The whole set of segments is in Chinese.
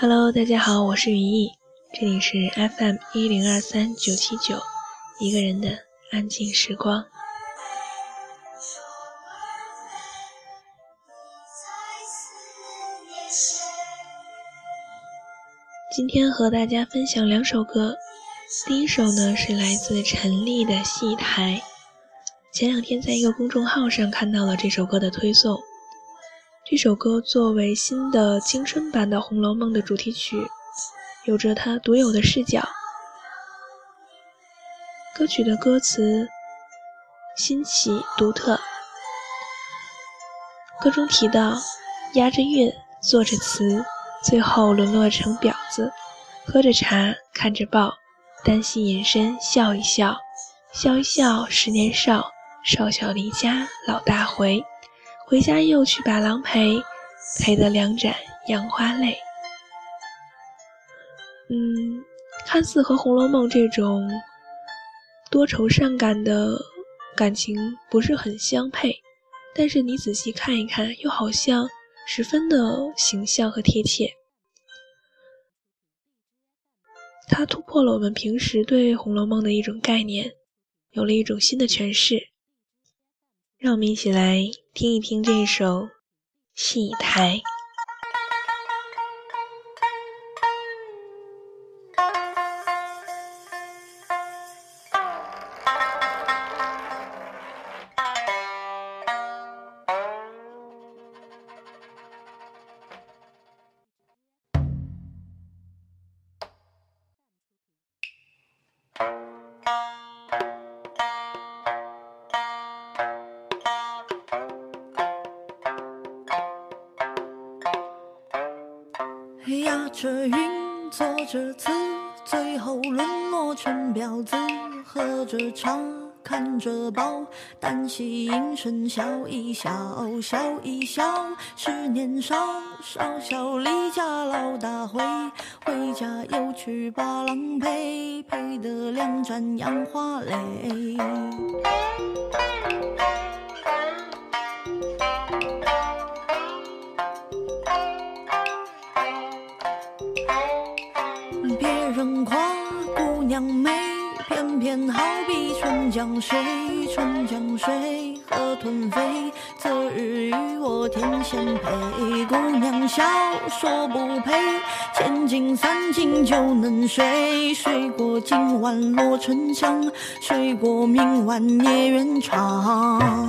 Hello，大家好，我是云逸，这里是 FM 一零二三九七九，一个人的安静时光。今天和大家分享两首歌，第一首呢是来自陈粒的《戏台》。前两天在一个公众号上看到了这首歌的推送。这首歌作为新的青春版的《红楼梦》的主题曲，有着它独有的视角。歌曲的歌词新奇独特，歌中提到押着韵，作着词，最后沦落成婊子，喝着茶，看着报，单膝隐身笑一笑，笑一笑十年少，少小离家老大回。回家又去把郎陪，陪得两盏杨花泪。嗯，看似和《红楼梦》这种多愁善感的感情不是很相配，但是你仔细看一看，又好像十分的形象和贴切。它突破了我们平时对《红楼梦》的一种概念，有了一种新的诠释。让我们一起来听一听这首《戏台》。押着韵，作着词，最后沦落成婊子。喝着茶，看着报，单膝迎春笑一笑，笑一笑。是年少，少小离家老大回，回家又去把郎陪，陪得两盏杨花泪。江水，春江水河豚飞。择日与我天仙配，姑娘笑说不配，千金散尽就能睡，睡过今晚落春香，睡过明晚孽缘长。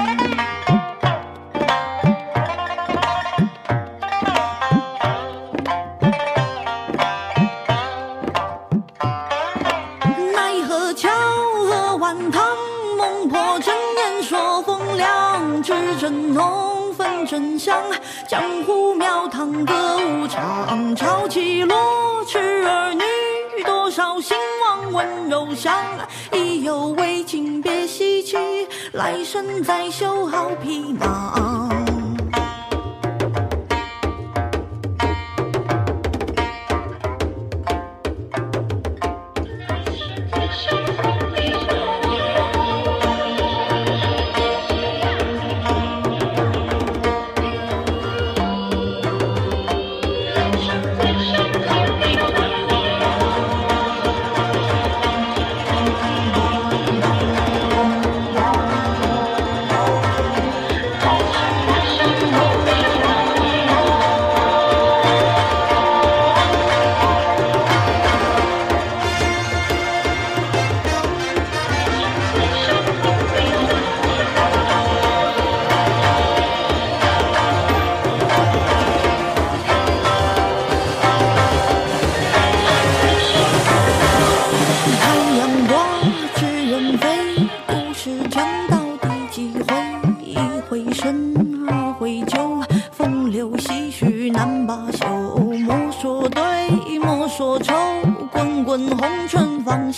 睁眼说风凉，指针浓分真相，江湖庙堂歌舞场，潮起落痴儿女，多少兴亡温柔乡。意犹未尽别西去，来生再修好皮囊。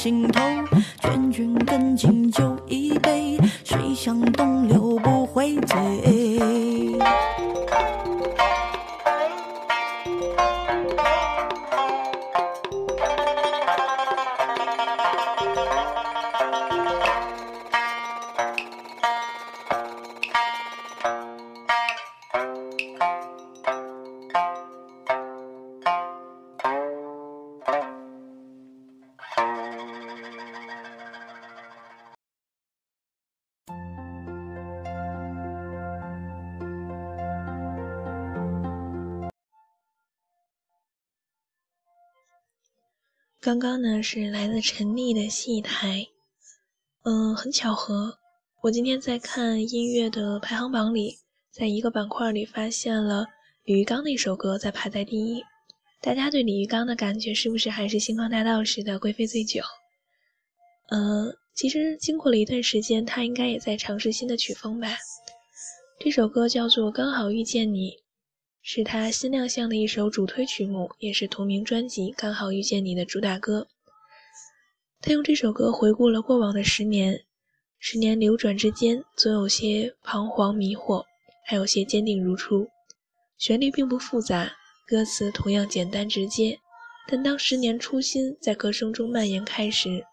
心头，劝君更尽酒一杯，谁向东刚刚呢是来自陈丽的戏台，嗯，很巧合，我今天在看音乐的排行榜里，在一个板块里发现了李玉刚的一首歌在排在第一。大家对李玉刚的感觉是不是还是星光大道时的贵妃醉酒？呃，其实经过了一段时间，他应该也在尝试新的曲风吧。这首歌叫做《刚好遇见你》，是他新亮相的一首主推曲目，也是同名专辑《刚好遇见你》的主打歌。他用这首歌回顾了过往的十年，十年流转之间，总有些彷徨迷惑，还有些坚定如初。旋律并不复杂。歌词同样简单直接，但当十年初心在歌声中蔓延开时，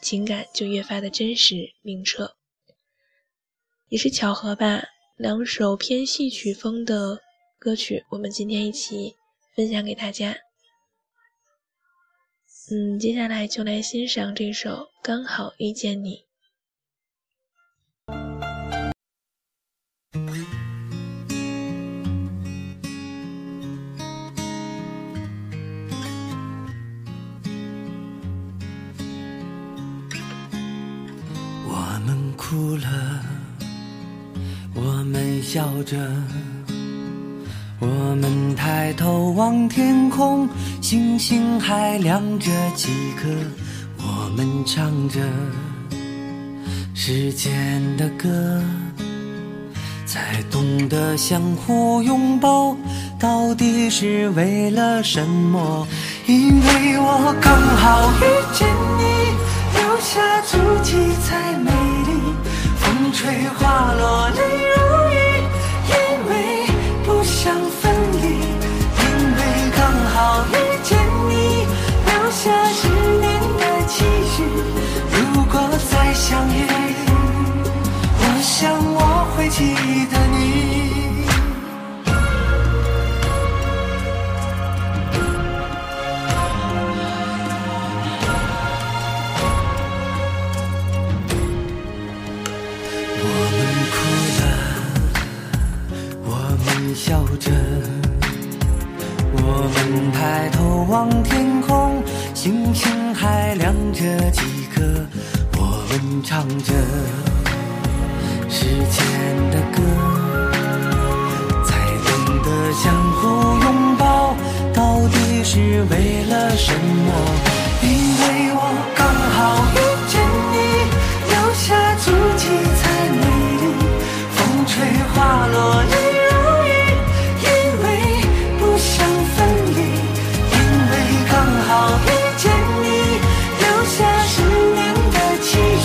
情感就越发的真实明澈。也是巧合吧，两首偏戏曲风的歌曲，我们今天一起分享给大家。嗯，接下来就来欣赏这首《刚好遇见你》。我们哭了，我们笑着，我们抬头望天空，星星还亮着几颗，我们唱着时间的歌，才懂得相互拥抱，到底是为了什么？因为我刚好遇见你，留下足迹才美丽。风。吹花落泪如雨，笑着，我们抬头望天空，星星还亮着几颗，我们唱着时间的歌，才懂得相互拥抱，到底是为了什么？因为我刚好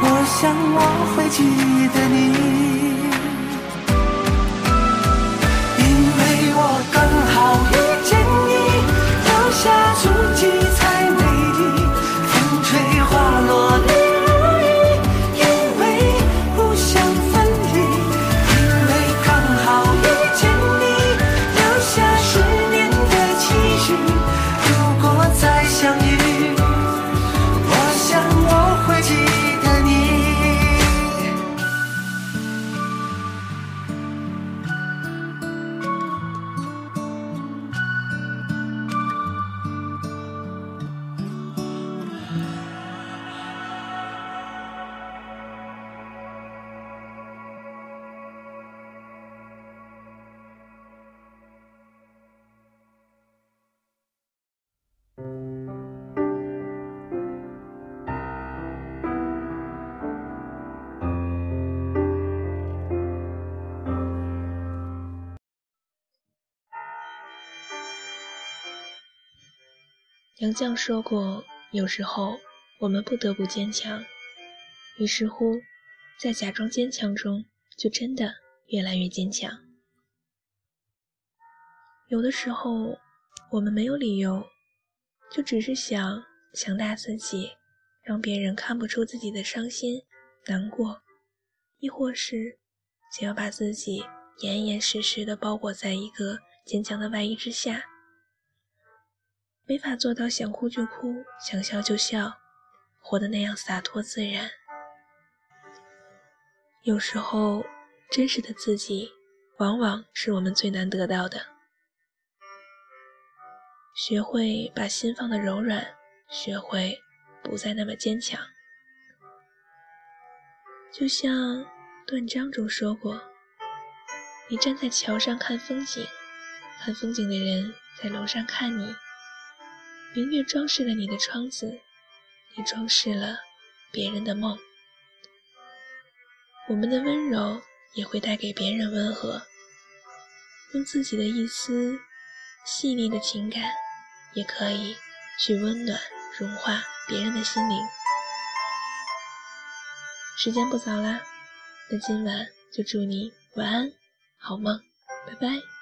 我想我会记得你。因为我刚好遇见你留下足杨绛说过：“有时候我们不得不坚强，于是乎，在假装坚强中，就真的越来越坚强。有的时候，我们没有理由，就只是想强大自己，让别人看不出自己的伤心、难过，亦或是想要把自己严严实实的包裹在一个坚强的外衣之下，没法做到想哭就哭、想笑就笑，活得那样洒脱自然。有时候，真实的自己，往往是我们最难得到的。学会把心放的柔软，学会不再那么坚强。就像断章中说过：“你站在桥上看风景，看风景的人在楼上看你。明月装饰了你的窗子，你装饰了别人的梦。我们的温柔也会带给别人温和，用自己的一丝细腻的情感。”也可以去温暖、融化别人的心灵。时间不早啦，那今晚就祝你晚安，好梦，拜拜。